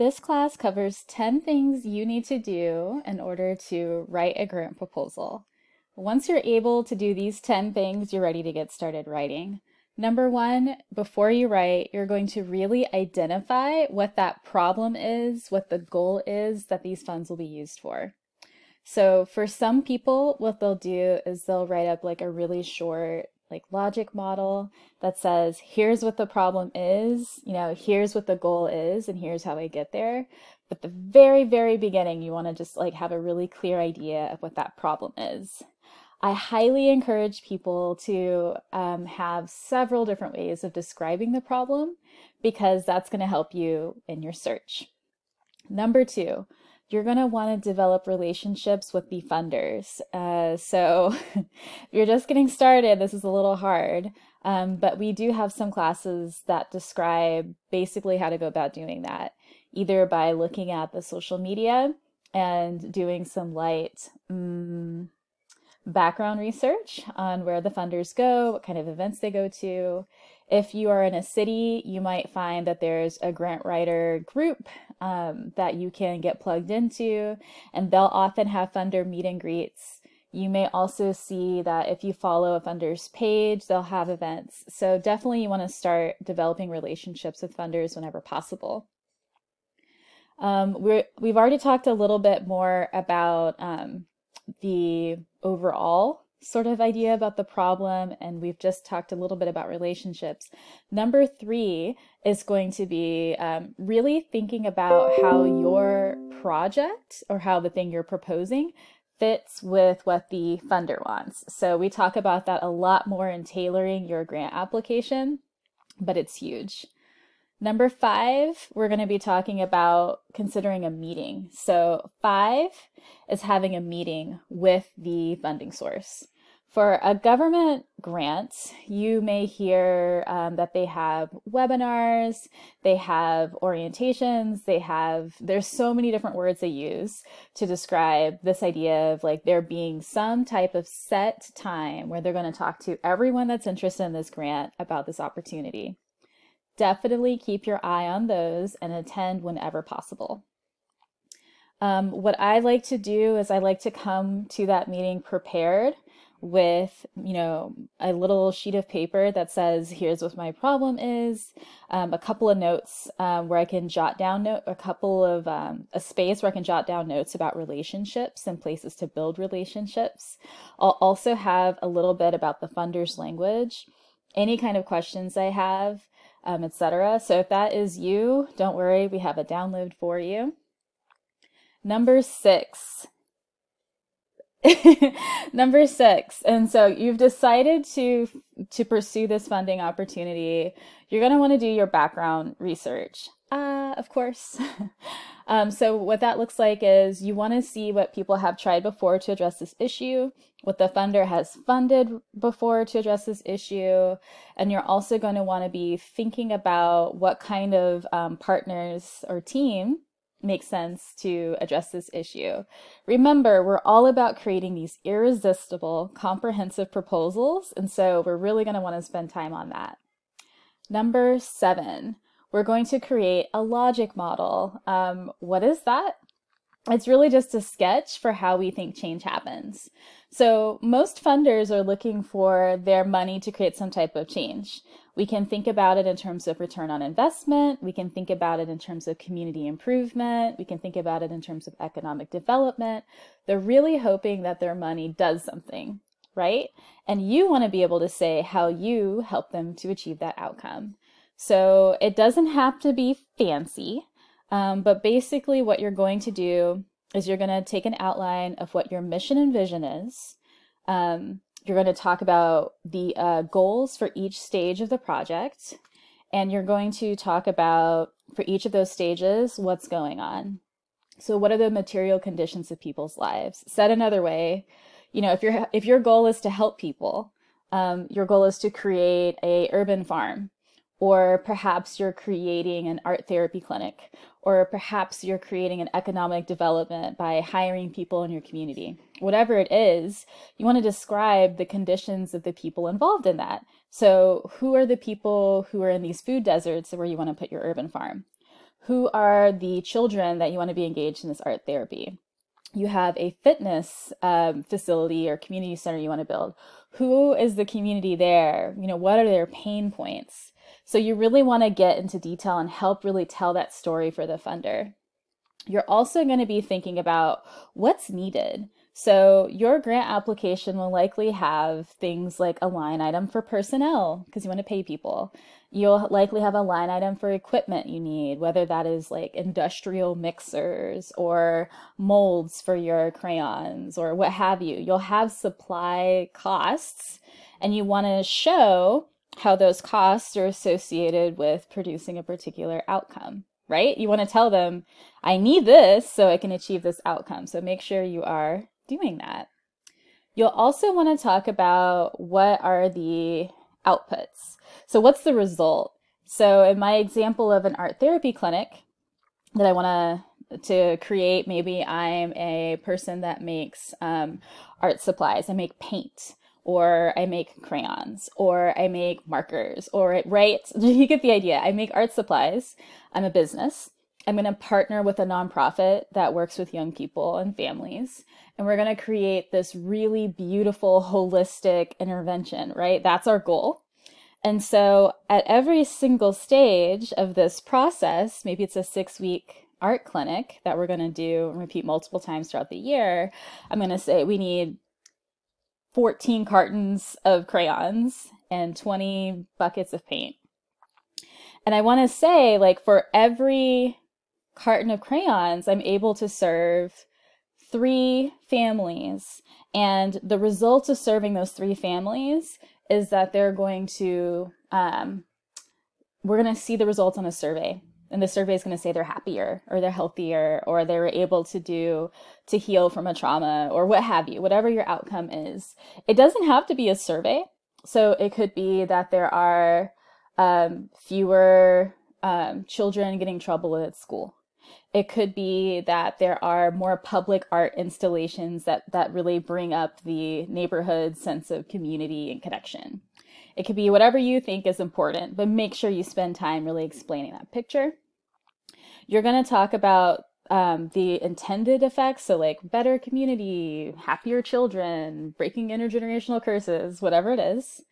This class covers 10 things you need to do in order to write a grant proposal. Once you're able to do these 10 things, you're ready to get started writing. Number one, before you write, you're going to really identify what that problem is, what the goal is that these funds will be used for. So for some people, what they'll do is they'll write up like a really short like logic model that says here's what the problem is you know here's what the goal is and here's how i get there. But the very very beginning you want to just like have a really clear idea of what that problem is. I highly encourage people to um, have several different ways of describing the problem because that's going to help you in your search. Number two you're going to want to develop relationships with the funders. Uh, so if you're just getting started, this is a little hard. Um, but we do have some classes that describe basically how to go about doing that, either by looking at the social media and doing some light um, background research on where the funders go, what kind of events they go to. If you are in a city, you might find that there's a grant writer group um, that you can get plugged into, and they'll often have funder meet and greets. You may also see that if you follow a funder's page, they'll have events. So definitely you want to start developing relationships with funders whenever possible. Um, we're, we've already talked a little bit more about um, the overall sort of idea about the problem, and we've just talked a little bit about relationships. Number three is going to be um, really thinking about how your project or how the thing you're proposing fits with what the funder wants. So we talk about that a lot more in tailoring your grant application, but it's huge. Number five, we're going to be talking about considering a meeting. So, five is having a meeting with the funding source. For a government grant, you may hear um, that they have webinars, they have orientations, they have, there's so many different words they use to describe this idea of like there being some type of set time where they're going to talk to everyone that's interested in this grant about this opportunity definitely keep your eye on those and attend whenever possible. Um, what I like to do is I like to come to that meeting prepared with you know a little sheet of paper that says here's what my problem is um, a couple of notes um, where i can jot down note a couple of um, a space where i can jot down notes about relationships and places to build relationships i'll also have a little bit about the funders language any kind of questions i have um, etc. So if that is you, don't worry, we have a download for you. Number six. Number six. And so you've decided to to pursue this funding opportunity. You're going to want to do your background research. Uh, of course. um, so what that looks like is you want to see what people have tried before to address this issue, what the funder has funded before to address this issue, and you're also going to want to be thinking about what kind of um, partners or team makes sense to address this issue. Remember, we're all about creating these irresistible, comprehensive proposals, and so we're really going to want to spend time on that. Number seven, we're going to create a logic model. Um, what is that? It's really just a sketch for how we think change happens. So, most funders are looking for their money to create some type of change. We can think about it in terms of return on investment. We can think about it in terms of community improvement. We can think about it in terms of economic development. They're really hoping that their money does something, right? And you want to be able to say how you help them to achieve that outcome. So it doesn't have to be fancy, um, but basically, what you're going to do is you're going to take an outline of what your mission and vision is. Um, you're going to talk about the uh, goals for each stage of the project, and you're going to talk about for each of those stages what's going on. So, what are the material conditions of people's lives? Said another way, you know, if your if your goal is to help people, um, your goal is to create a urban farm or perhaps you're creating an art therapy clinic, or perhaps you're creating an economic development by hiring people in your community. Whatever it is, you want to describe the conditions of the people involved in that. So, who are the people who are in these food deserts where you want to put your urban farm? who are the children that you want to be engaged in this art therapy? You have a fitness um, facility or community center you want to build. Who is the community there? You know, what are their pain points? So you really want to get into detail and help really tell that story for the funder. You're also going to be thinking about what's needed. So your grant application will likely have things like a line item for personnel because you want to pay people. You'll likely have a line item for equipment you need, whether that is like industrial mixers or molds for your crayons or what have you. You'll have supply costs and you want to show how those costs are associated with producing a particular outcome, right? You want to tell them, I need this so I can achieve this outcome. So make sure you are doing that. You'll also want to talk about what are the outputs. So, what's the result? So, in my example of an art therapy clinic that I want to to create, maybe I'm a person that makes um, art supplies. I make paint or I make crayons, or I make markers, or right? You get the idea. I make art supplies. I'm a business. I'm going to partner with a nonprofit that works with young people and families. And we're going to create this really beautiful, holistic intervention, right? That's our goal. And so at every single stage of this process, maybe it's a six week art clinic that we're going to do and repeat multiple times throughout the year, I'm going to say we need 14 cartons of crayons and 20 buckets of paint. And I want to say, like, for every carton of crayons, I'm able to serve three families. And the result of serving those three families is that they're going to, um, we're going to see the results on a survey and the survey is going to say they're happier or they're healthier or they were able to do to heal from a trauma or what have you whatever your outcome is. It doesn't have to be a survey. So it could be that there are um, fewer um, children getting trouble at school. It could be that there are more public art installations that that really bring up the neighborhood sense of community and connection it could be whatever you think is important, but make sure you spend time really explaining that picture. You're going to talk about um, the intended effects, so like better community, happier children, breaking intergenerational curses, whatever it is.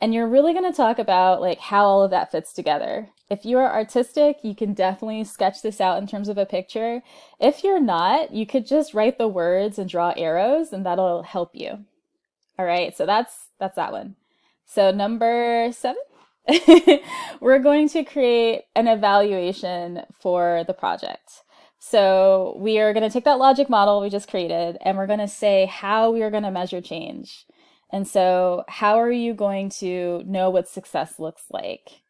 And you're really going to talk about like how all of that fits together. If you are artistic, you can definitely sketch this out in terms of a picture. If you're not, you could just write the words and draw arrows and that'll help you. All right, so that's that's that one. So, number seven, we're going to create an evaluation for the project. So, we are going to take that logic model we just created and we're going to say how we are going to measure change. And so, how are you going to know what success looks like?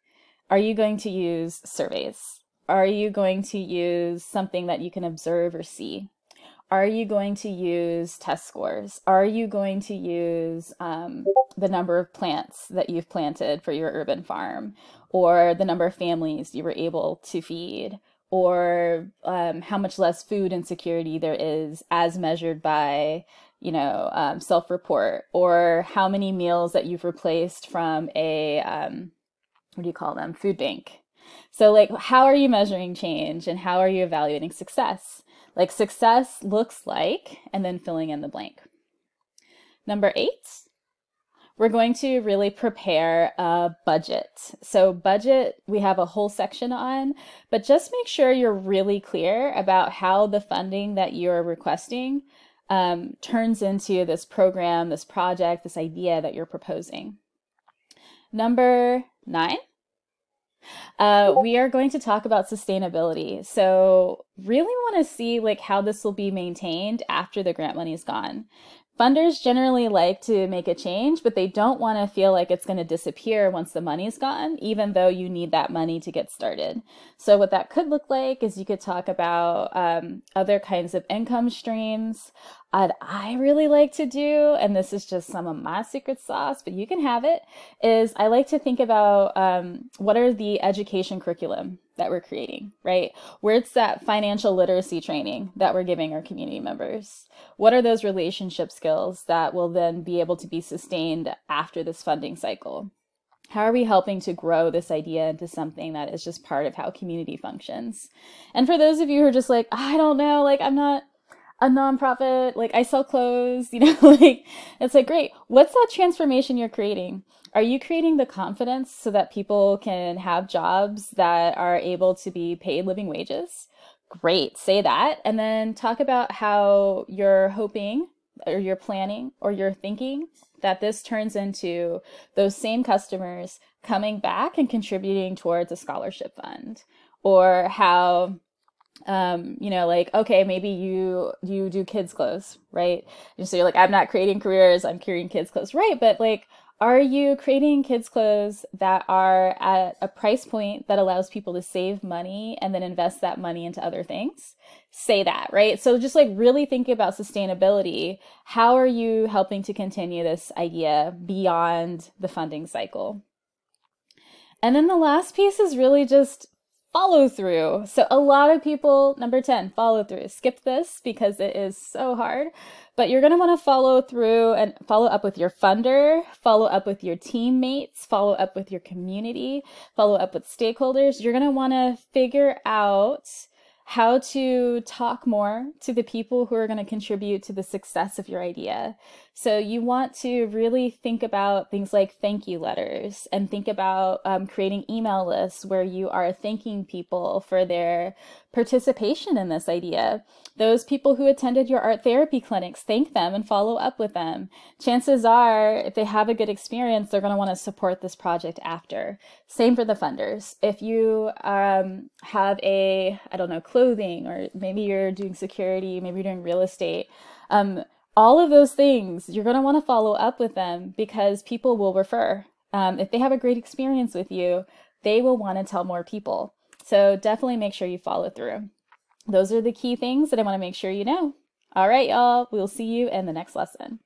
Are you going to use surveys? Are you going to use something that you can observe or see? Are you going to use test scores? Are you going to use um, the number of plants that you've planted for your urban farm, or the number of families you were able to feed, or um, how much less food insecurity there is as measured by, you know, um, self-report, or how many meals that you've replaced from a um, what do you call them, food bank? So, like, how are you measuring change, and how are you evaluating success? Like success looks like, and then filling in the blank. Number eight, we're going to really prepare a budget. So, budget, we have a whole section on, but just make sure you're really clear about how the funding that you're requesting um, turns into this program, this project, this idea that you're proposing. Number nine, uh, we are going to talk about sustainability. So, really want to see like how this will be maintained after the grant money is gone. Funders generally like to make a change, but they don't want to feel like it's going to disappear once the money's gone, even though you need that money to get started. So, what that could look like is you could talk about um, other kinds of income streams. What I really like to do, and this is just some of my secret sauce, but you can have it, is I like to think about um, what are the education curriculum that we're creating, right? Where's that financial literacy training that we're giving our community members? What are those relationship skills that will then be able to be sustained after this funding cycle? How are we helping to grow this idea into something that is just part of how community functions? And for those of you who are just like, I don't know, like I'm not a nonprofit, like I sell clothes, you know, like it's like, great. What's that transformation you're creating? Are you creating the confidence so that people can have jobs that are able to be paid living wages? Great, say that. And then talk about how you're hoping or you're planning or you're thinking that this turns into those same customers coming back and contributing towards a scholarship fund or how um, you know, like, okay, maybe you you do kids clothes, right? And so you're like, I'm not creating careers, I'm creating kids clothes, right? But like, are you creating kids clothes that are at a price point that allows people to save money and then invest that money into other things? say that, right? So just like really thinking about sustainability. How are you helping to continue this idea beyond the funding cycle? And then the last piece is really just follow through. So a lot of people, number 10, follow through. Skip this because it is so hard, but you're going to want to follow through and follow up with your funder, follow up with your teammates, follow up with your community, follow up with stakeholders. You're going to want to figure out how to talk more to the people who are going to contribute to the success of your idea. So you want to really think about things like thank you letters and think about um, creating email lists where you are thanking people for their participation in this idea. Those people who attended your art therapy clinics, thank them and follow up with them. Chances are, if they have a good experience, they're going to want to support this project after. Same for the funders. If you um, have a, I don't know, clothing, or maybe you're doing security, maybe you're doing real estate, um, all of those things, you're going to want to follow up with them because people will refer. Um, if they have a great experience with you, they will want to tell more people. So definitely make sure you follow through. Those are the key things that I want to make sure you know. All right, y'all. We'll see you in the next lesson.